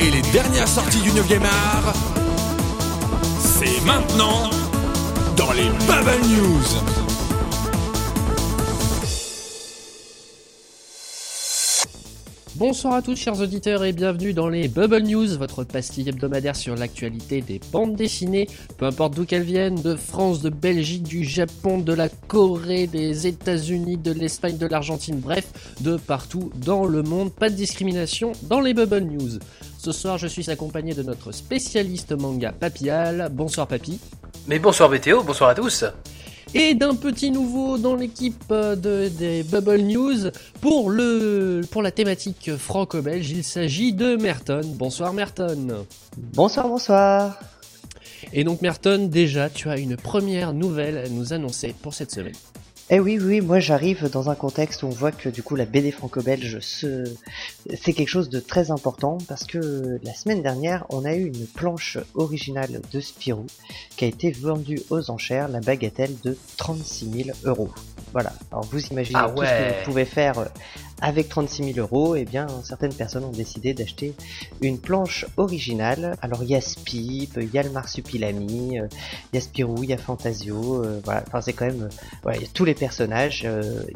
et les dernières sorties du 9e art, c'est maintenant dans les Bubble News. Bonsoir à tous chers auditeurs et bienvenue dans les Bubble News, votre pastille hebdomadaire sur l'actualité des bandes dessinées, peu importe d'où qu'elles viennent, de France, de Belgique, du Japon, de la Corée, des États-Unis, de l'Espagne, de l'Argentine, bref, de partout dans le monde, pas de discrimination dans les Bubble News. Ce soir je suis accompagné de notre spécialiste manga Papial. Bonsoir Papy. Mais bonsoir BTO, bonsoir à tous et d'un petit nouveau dans l'équipe euh, de, des Bubble News pour, le, pour la thématique franco-belge. Il s'agit de Merton. Bonsoir Merton. Bonsoir, bonsoir. Et donc Merton, déjà, tu as une première nouvelle à nous annoncer pour cette semaine. Eh oui, oui, moi j'arrive dans un contexte où on voit que du coup la BD franco-belge se... c'est quelque chose de très important parce que la semaine dernière on a eu une planche originale de Spirou qui a été vendue aux enchères. La bagatelle de 36 000 euros. Voilà, alors vous imaginez ah tout ce que vous pouvez faire avec 36 000 euros, eh bien, certaines personnes ont décidé d'acheter une planche originale. Alors, il y a Spip, il y a le Marsupilami, euh, il y a Spirou, il y a Fantasio, euh, voilà. Enfin, c'est quand même, euh, il y a tous les personnages.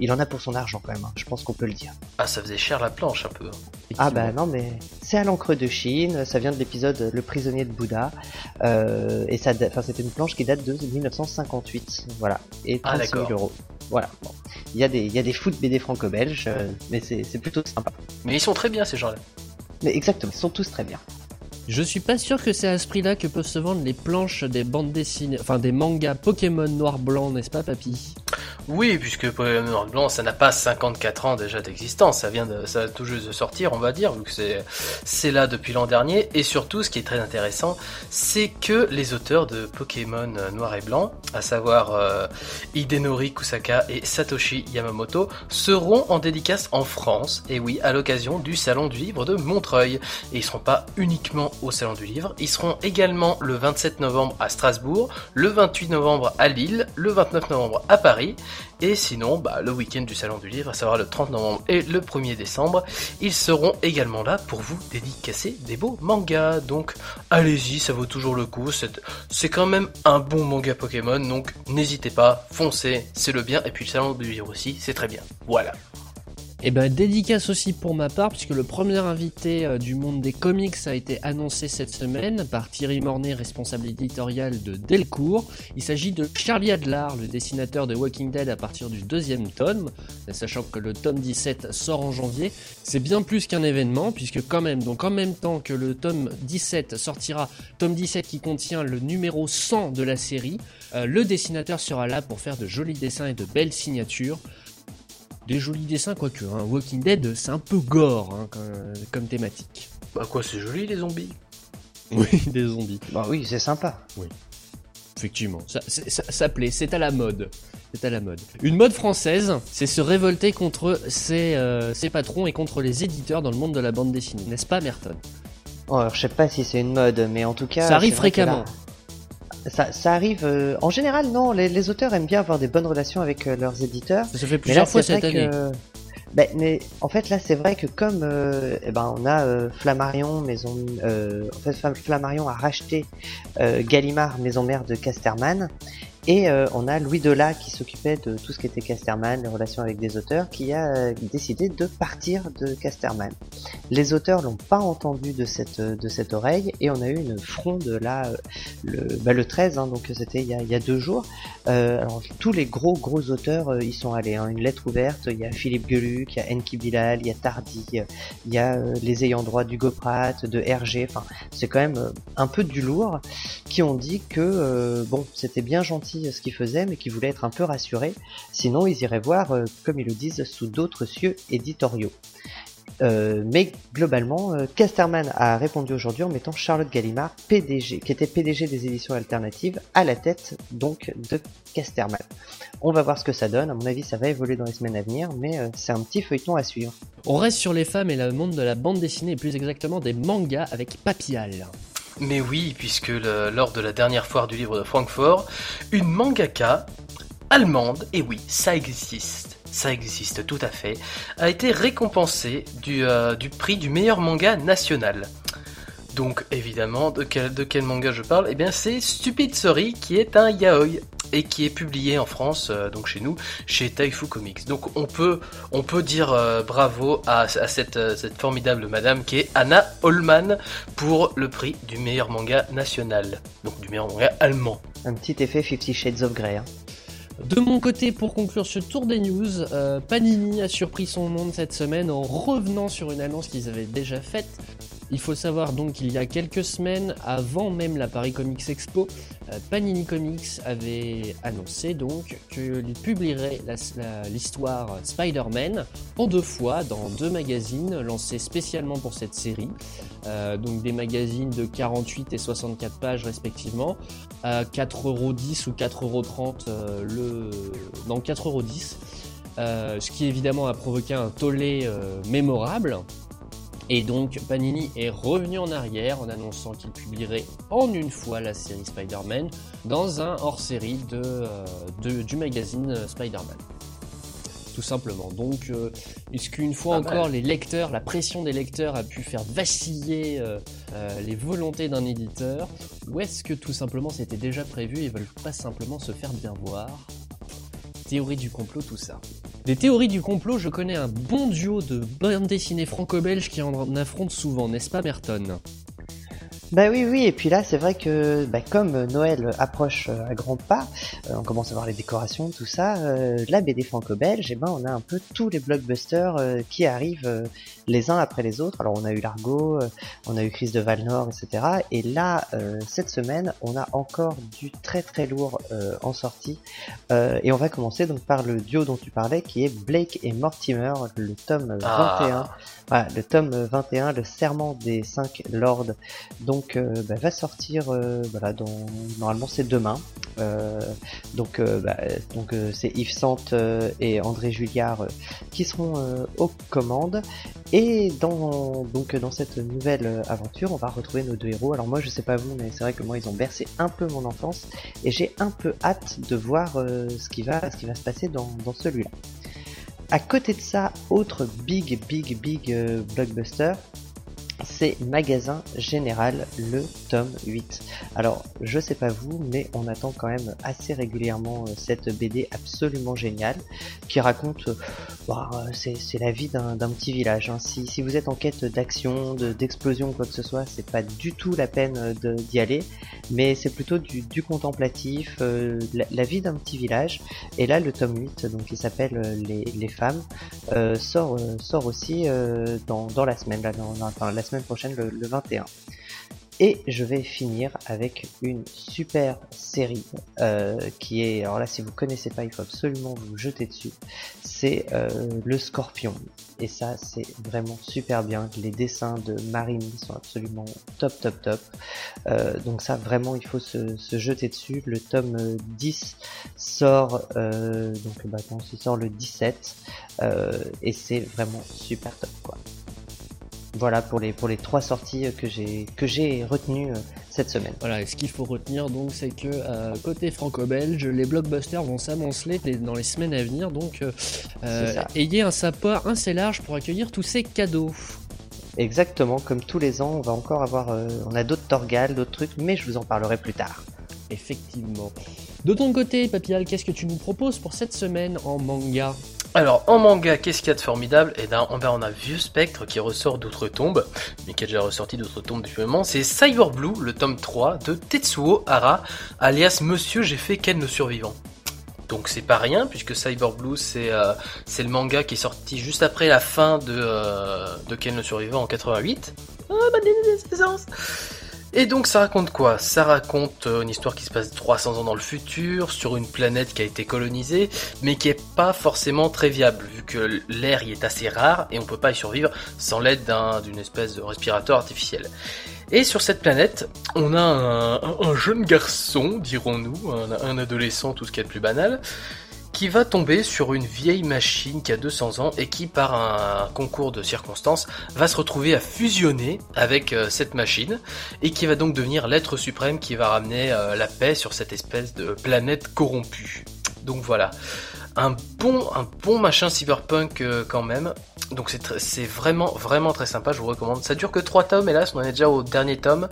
il en a pour son argent quand même. Hein. je pense qu'on peut le dire. Ah, ça faisait cher la planche un peu. Ah bah non, mais c'est à l'encre de Chine. Ça vient de l'épisode Le prisonnier de Bouddha, et ça, enfin, c'était une planche qui date de 1958. Voilà, et 36 000 euros. Voilà. Il y a des, il y a des foot BD franco-belges, mais c'est plutôt sympa. Mais ils sont très bien ces gens-là. Mais exactement, ils sont tous très bien. Je suis pas sûr que c'est à ce prix-là que peuvent se vendre les planches des bandes dessinées, enfin des mangas Pokémon noir-blanc, n'est-ce pas, papy? Oui, puisque Pokémon noir-blanc, ça n'a pas 54 ans déjà d'existence, ça vient de, ça tout juste de sortir, on va dire, vu que c'est, c'est là depuis l'an dernier. Et surtout, ce qui est très intéressant, c'est que les auteurs de Pokémon noir et blanc, à savoir euh, Hidenori Kusaka et Satoshi Yamamoto, seront en dédicace en France, et oui, à l'occasion du Salon du Livre de Montreuil. Et ils seront pas uniquement au Salon du Livre. Ils seront également le 27 novembre à Strasbourg, le 28 novembre à Lille, le 29 novembre à Paris, et sinon, bah, le week-end du Salon du Livre, à savoir le 30 novembre et le 1er décembre, ils seront également là pour vous dédicacer des beaux mangas. Donc allez-y, ça vaut toujours le coup. C'est quand même un bon manga Pokémon, donc n'hésitez pas, foncez, c'est le bien. Et puis le Salon du Livre aussi, c'est très bien. Voilà. Et eh ben dédicace aussi pour ma part, puisque le premier invité euh, du monde des comics a été annoncé cette semaine par Thierry Mornay, responsable éditorial de Delcourt. Il s'agit de Charlie Adlar, le dessinateur de Walking Dead à partir du deuxième tome, sachant que le tome 17 sort en janvier. C'est bien plus qu'un événement, puisque quand même, donc en même temps que le tome 17 sortira, tome 17 qui contient le numéro 100 de la série, euh, le dessinateur sera là pour faire de jolis dessins et de belles signatures des jolis dessins, quoique. Hein. Walking Dead, c'est un peu gore hein, comme, thématique. Bah quoi, c'est joli les zombies Oui, des zombies. Bah oui, c'est sympa. Oui. Effectivement, ça, ça, plaît, c'est à la mode. C'est à la mode. Une mode française, c'est se révolter contre ses, euh, ses, patrons et contre les éditeurs dans le monde de la bande dessinée, n'est-ce pas Merton? Oh, alors, Je sais pas si c'est une mode, mais en tout cas... Ça arrive fréquemment ça, arrive. Euh, en général, non. Les, auteurs aiment bien avoir des bonnes relations avec euh, leurs éditeurs. Ça fait plusieurs fois cette année. Ben, mais en fait là c'est vrai que comme euh, eh ben on a Flammarion maison en fait Flammarion a racheté Gallimard maison mère de Casterman et euh, on a Louis Delat qui s'occupait de tout ce qui était Casterman, les relations avec des auteurs, qui a euh, décidé de partir de Casterman. Les auteurs l'ont pas entendu de cette de cette oreille et on a eu une fronde là euh, le, bah, le 13, hein, donc c'était il y a, il y a deux jours. alors tous les gros gros auteurs y sont allés. Hein. Une lettre ouverte, il y a Philippe Geluc, il y a Enki Bilal, il y a Tardy, il y a les ayants droit du Pratt, de RG. Enfin c'est quand même un peu du lourd qui ont dit que bon c'était bien gentil ce qu'ils faisaient, mais qui voulaient être un peu rassurés. Sinon, ils iraient voir, euh, comme ils le disent, sous d'autres cieux éditoriaux. Euh, mais globalement, euh, Casterman a répondu aujourd'hui en mettant Charlotte Gallimard, PDG, qui était PDG des éditions alternatives, à la tête donc de Casterman. On va voir ce que ça donne. À mon avis, ça va évoluer dans les semaines à venir, mais c'est un petit feuilleton à suivre. On reste sur les femmes et le monde de la bande dessinée, et plus exactement des mangas avec Papial. Mais oui, puisque lors de la dernière foire du livre de Francfort, une mangaka allemande, et oui, ça existe, ça existe tout à fait, a été récompensée du, euh, prix du meilleur manga national. Donc évidemment, de quel, de quel manga je parle? Eh bien c'est Stupid Sorry qui est un yaoi et qui est publié en France, euh, donc chez nous, chez Taifu Comics. Donc on peut, on peut dire euh, bravo à, à cette, euh, cette formidable madame qui est Anna Holman pour le prix du meilleur manga national, donc du meilleur manga allemand. Un petit effet Fifty Shades of Grey. hein. De mon côté, pour conclure ce tour des news, euh, Panini a surpris son monde cette semaine en revenant sur une annonce qu'ils avaient déjà faite. Il faut savoir donc qu'il y a quelques semaines, avant même la Paris Comics Expo, euh, Panini Comics avait annoncé donc qu'il publierait l'histoire Spider-Man en deux fois dans deux magazines lancés spécialement pour cette série. Euh, donc des magazines de 48 et 64 pages respectivement à 4,10€ ou 4,30€ euh, le non 4,10€. Euh, ce qui évidemment a provoqué un tollé mémorable. Et donc Panini est revenu en arrière en annonçant qu'il publierait en une fois la série Spider-Man dans un hors-série de, euh, de- du magazine euh, Spider-Man. Tout simplement. Donc, euh, est-ce qu'une fois mal. encore les lecteurs, la pression des lecteurs a pu faire vaciller euh, les volontés d'un éditeur Ou est-ce que tout simplement c'était déjà prévu et ils veulent pas simplement se faire bien voir? Théorie du complot, tout ça. Des théories du complot, je connais un bon duo de bandes dessinées franco-belges qui en affrontent souvent, n'est-ce pas Merton? Bah oui, oui, et puis là, c'est vrai que bah, comme Noël approche euh, à grands pas, euh, on commence à voir les décorations, tout ça, euh, la BD franco-belge, et ben on a un peu tous les blockbusters qui arrivent les uns après les autres. Alors on a eu Largo, euh, on a eu Chris de Valnor, etc. Et là, euh, cette semaine, on a encore du très très lourd euh, en sortie. Euh, et on va commencer donc par le duo dont tu parlais, qui est Blake et Mortimer, le tome 21. Ah. Voilà, le tome 21, le serment des cinq lords, donc bah, va sortir, euh, voilà, dans, normalement c'est demain. Euh, donc bah, donc euh, c'est Yves Sante et André Julliard qui seront euh, aux commandes. Et dans donc dans cette nouvelle euh, aventure, on va retrouver nos deux héros. Alors moi je sais pas vous, mais c'est vrai que moi ils ont bercé un peu mon enfance et j'ai un peu hâte de voir euh, ce qui va se passer dans, dans celui-là. À côté de ça, autre big, big, big euh, blockbuster, c'est Magasin Général, le tome 8. Alors, je sais pas vous, mais on attend quand même assez régulièrement euh, cette BD absolument géniale qui raconte, euh, bah, c'est la vie d'un petit village. hein. Si, vous êtes en quête d'action, de- d'explosion, quoi que ce soit, c'est pas du tout la peine euh, d'y aller, mais c'est plutôt du, contemplatif, la, vie d'un petit village. Et là, le tome 8, donc il s'appelle les, femmes, sort, sort aussi dans, dans la semaine, là, dans, dans- enfin, la semaine prochaine, le, le 21. Et je vais finir avec une super série euh, qui est, alors là si vous connaissez pas, il faut absolument vous jeter dessus. C'est euh, le Scorpion. Et ça c'est vraiment super bien. Les dessins de Marine sont absolument top top top. Euh, donc ça vraiment il faut se, se jeter dessus. Le tome euh, 10 sort donc bah, attends, il sort le 17 euh, et c'est vraiment super top quoi. Voilà pour les pour les trois sorties que j'ai que j'ai retenues euh, cette semaine. Voilà, et ce qu'il faut retenir donc, c'est que euh, côté franco-belge, les blockbusters vont s'amonceler dans les semaines à venir, donc euh, ayez un sapeur assez large pour accueillir tous ces cadeaux. Exactement, comme tous les ans, on va encore avoir, euh, on a d'autres Torgal, d'autres trucs, mais je vous en parlerai plus tard. Effectivement. De ton côté, Papial, qu'est-ce que tu nous proposes pour cette semaine en manga? Alors, en manga, qu'est-ce qu'il y a de formidable? Et ben, on a Vieux Spectre qui ressort d'Outre-Tombe, mais qui a déjà ressorti d'Outre-Tombe depuis un moment. C'est Cyber Blue, le tome 3 de Tetsuo Hara, alias Monsieur J'ai fait Ken le survivant. Donc c'est pas rien, puisque Cyber Blue, c'est euh, c'est le manga qui est sorti juste après la fin de, euh, de Ken le survivant en 88. Ah, naissance et donc ça raconte quoi? Ça raconte euh, une histoire qui se passe 300 ans dans le futur, sur une planète qui a été colonisée, mais qui est pas forcément très viable, vu que l'air y est assez rare et on peut pas y survivre sans l'aide d'un- d'une espèce de respirateur artificiel. Et sur cette planète, on a un, un- un jeune garçon, dirons-nous, un, un adolescent, tout ce qui est de plus banal, qui va tomber sur une vieille machine qui a 200 ans et qui, par un concours de circonstances, va se retrouver à fusionner avec euh, cette machine et qui va donc devenir l'être suprême qui va ramener euh, la paix sur cette espèce de planète corrompue. Donc voilà, un bon, un bon machin cyberpunk euh, quand même. Donc c'est vraiment vraiment très sympa, je vous recommande. Ça dure que 3 tomes, hélas, on en est déjà au dernier tome.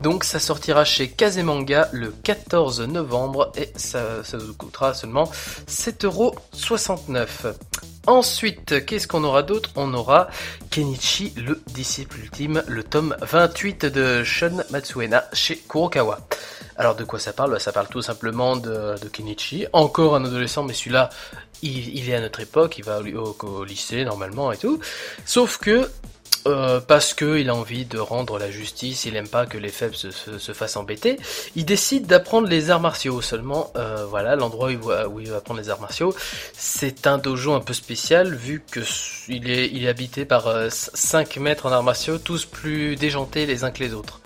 Donc ça sortira chez Kazemanga le 14 novembre et ça, ça vous coûtera seulement 7,69€. Ensuite, qu'est-ce qu'on aura d'autre? On aura Kenichi, le disciple ultime, le tome 28 de Shun Matsuena chez Kurokawa. Alors de quoi ça parle? Ça parle tout simplement de Kenichi, encore un adolescent, mais celui-là, il, est à notre époque, il va au, lycée normalement et tout. Sauf que euh, parce que il a envie de rendre la justice, il aime pas que les faibles se, se- se fassent embêter. Il décide d'apprendre les arts martiaux. Seulement, euh, voilà, l'endroit où, il va- apprendre les arts martiaux, c'est un dojo un peu spécial vu que il est, il est habité par 5 maîtres en arts martiaux, tous plus déjantés les uns que les autres.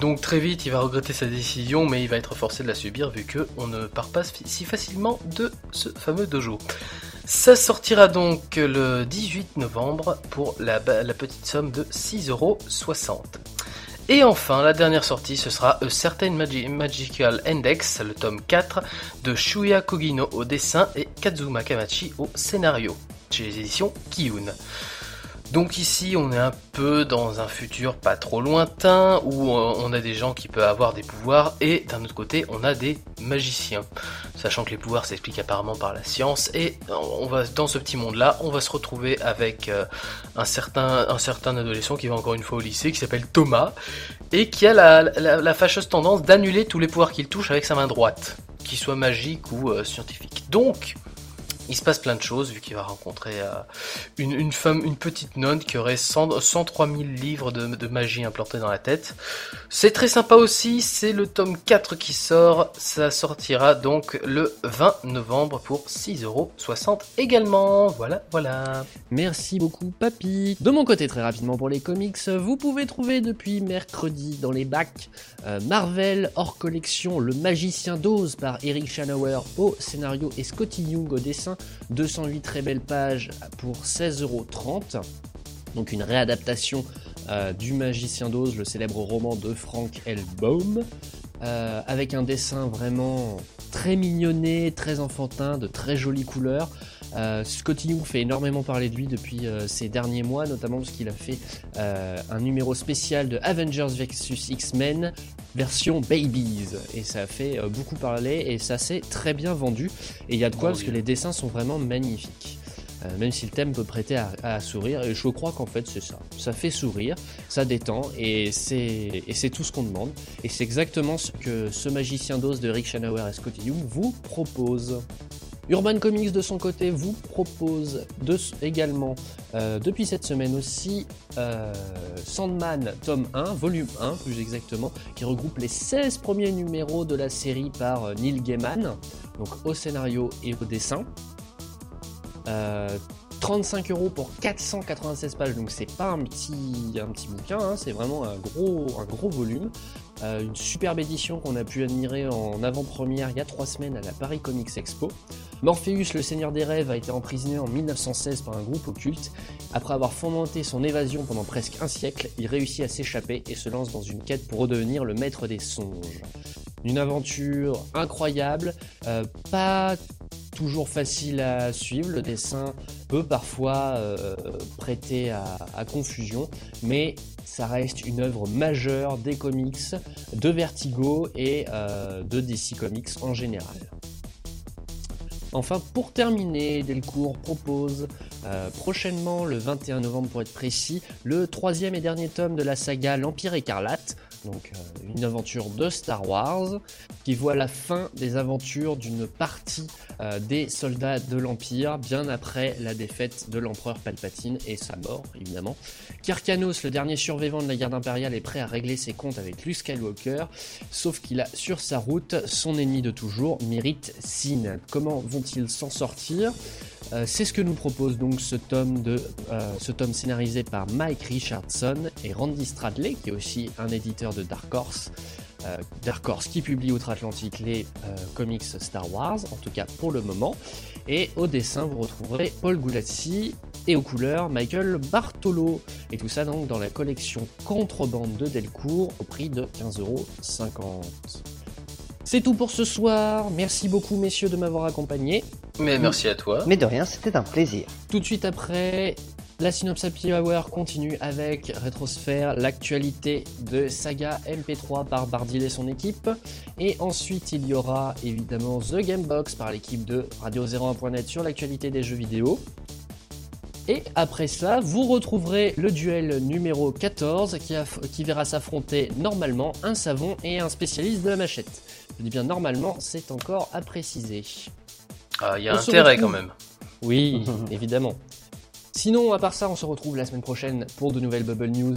Donc très vite, il va regretter sa décision, mais il va être forcé de la subir vu que on ne part pas si facilement de ce fameux dojo. Ça sortira donc le 18 novembre pour la, petite somme de 6,60€. Et enfin, la dernière sortie, ce sera A Certain Magi- Magical Index, le tome 4 de Shuya Kogino au dessin et Kazuma Kamachi au scénario, chez les éditions Kiyun. Donc ici, on est un peu dans un futur pas trop lointain où euh, on a des gens qui peuvent avoir des pouvoirs et d'un autre côté, on a des magiciens. Sachant que les pouvoirs s'expliquent apparemment par la science et on va dans ce petit monde-là, on va se retrouver avec euh, un certain un certain adolescent qui va encore une fois au lycée qui s'appelle Thomas et qui a la, la, la fâcheuse tendance d'annuler tous les pouvoirs qu'il touche avec sa main droite, qu'ils soient magiques ou euh, scientifiques. Donc il se passe plein de choses vu qu'il va rencontrer euh, une, une femme, une petite nonne qui aurait 100, 103 000 livres de, magie implantés dans la tête. C'est très sympa aussi, c'est le tome 4 qui sort, ça sortira donc le 20 novembre pour 6,60€ également. Voilà, voilà. Merci beaucoup, papy. De mon côté, très rapidement pour les comics, vous pouvez trouver depuis mercredi dans les bacs euh, Marvel hors collection Le Magicien d'Oz par Eric Schanauer au scénario et Scotty Young au dessin. 208 très belles pages pour 16,30€. Donc une réadaptation euh, du Magicien d'Oz, le célèbre roman de Frank L. Baum, euh, avec un dessin vraiment très mignonné, très enfantin, de très jolies couleurs. Euh, Scotty Young fait énormément parler de lui depuis euh, ces derniers mois, notamment parce qu'il a fait euh, un numéro spécial de Avengers vs X-Men version Babies et ça a fait beaucoup parler et ça s'est très bien vendu et il y a de quoi Oh parce oui. que les dessins sont vraiment magnifiques. Même si le thème peut prêter à, à sourire, et je crois qu'en fait c'est ça. Ça fait sourire, ça détend, et c'est tout ce qu'on demande. Et c'est exactement ce que ce magicien d'os de Rick Schanauer et Scotty Young vous propose. Urban Comics de son côté vous propose également, euh, depuis cette semaine aussi, euh, Sandman tome 1, volume 1 plus exactement, qui regroupe les 16 premiers numéros de la série par euh, Neil Gaiman, donc au scénario et au dessin. Euh, 35 euros pour 496 pages, donc c'est pas un petit, un bouquin, hein, c'est vraiment un gros, volume. Une superbe édition qu'on a pu admirer en avant-première il y a trois semaines à la Paris Comics Expo. Morpheus, le seigneur des rêves, a été emprisonné en 1916 par un groupe occulte. Après avoir fomenté son évasion pendant presque un siècle, il réussit à s'échapper et se lance dans une quête pour redevenir le maître des songes. Une aventure incroyable, euh, pas toujours facile à suivre, le dessin peut parfois euh, prêter à, confusion, mais ça reste une œuvre majeure des comics, de Vertigo et euh, de DC Comics en général. Enfin, pour terminer, Delcourt propose euh, prochainement, le 21 novembre pour être précis, le troisième et dernier tome de la saga L'Empire écarlate, donc euh, une aventure de Star Wars, qui voit la fin des aventures d'une partie euh, des soldats de l'Empire, bien après la défaite de l'empereur Palpatine et sa mort, évidemment. Kirkanos, le dernier survivant de la garde impériale, est prêt à régler ses comptes avec Luke Skywalker, sauf qu'il a sur sa route son ennemi de toujours, Mérite Sin. Comment vont-ils s'en sortir? Euh, C'est ce que nous propose donc ce tome, de, euh, ce tome scénarisé par Mike Richardson et Randy Stradley, qui est aussi un éditeur de Dark Horse. Euh, Dark Horse qui publie outre-Atlantique les comics Star Wars, en tout cas pour le moment. Et au dessin, vous retrouverez Paul Gulazzi et aux couleurs Michael Bartolo. Et tout ça donc dans la collection Contrebande de Delcourt au prix de 15,50€. C'est tout pour ce soir. Merci beaucoup messieurs de m'avoir accompagné. Mais merci à toi. Mais de rien, c'était un plaisir. Tout de suite après, La Synops Happy Hour continue avec Rétrosphère, l'actualité de Saga MP3 par Bardil et son équipe. Et ensuite, il y aura évidemment The Gamebox par l'équipe de Radio01.net sur l'actualité des jeux vidéo. Et après ça, vous retrouverez le duel numéro 14 qui, qui verra s'affronter normalement un savon et un spécialiste de la machette. Je dis bien normalement, c'est encore à préciser. Ah, il y a intérêt quand même. Oui, évidemment. Sinon, à part ça, on se retrouve la semaine prochaine pour de nouvelles Bubble News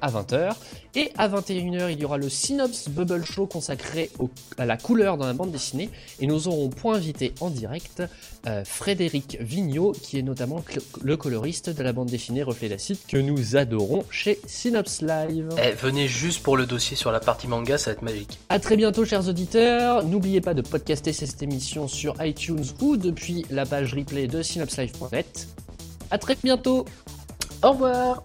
à 20h. Et à 21h, il y aura le Synops Bubble Show consacré à la couleur dans la bande dessinée. Et nous aurons pour invité en direct euh, Frédéric Vigneault, qui est notamment le coloriste de la bande dessinée Reflet d'acide que nous adorons chez Synops Live. Eh, venez juste pour le dossier sur la partie manga, ça va être magique. A très bientôt, chers auditeurs. N'oubliez pas de podcaster cette émission sur iTunes ou depuis la page replay de synopslive.net. A très bientôt. Au revoir.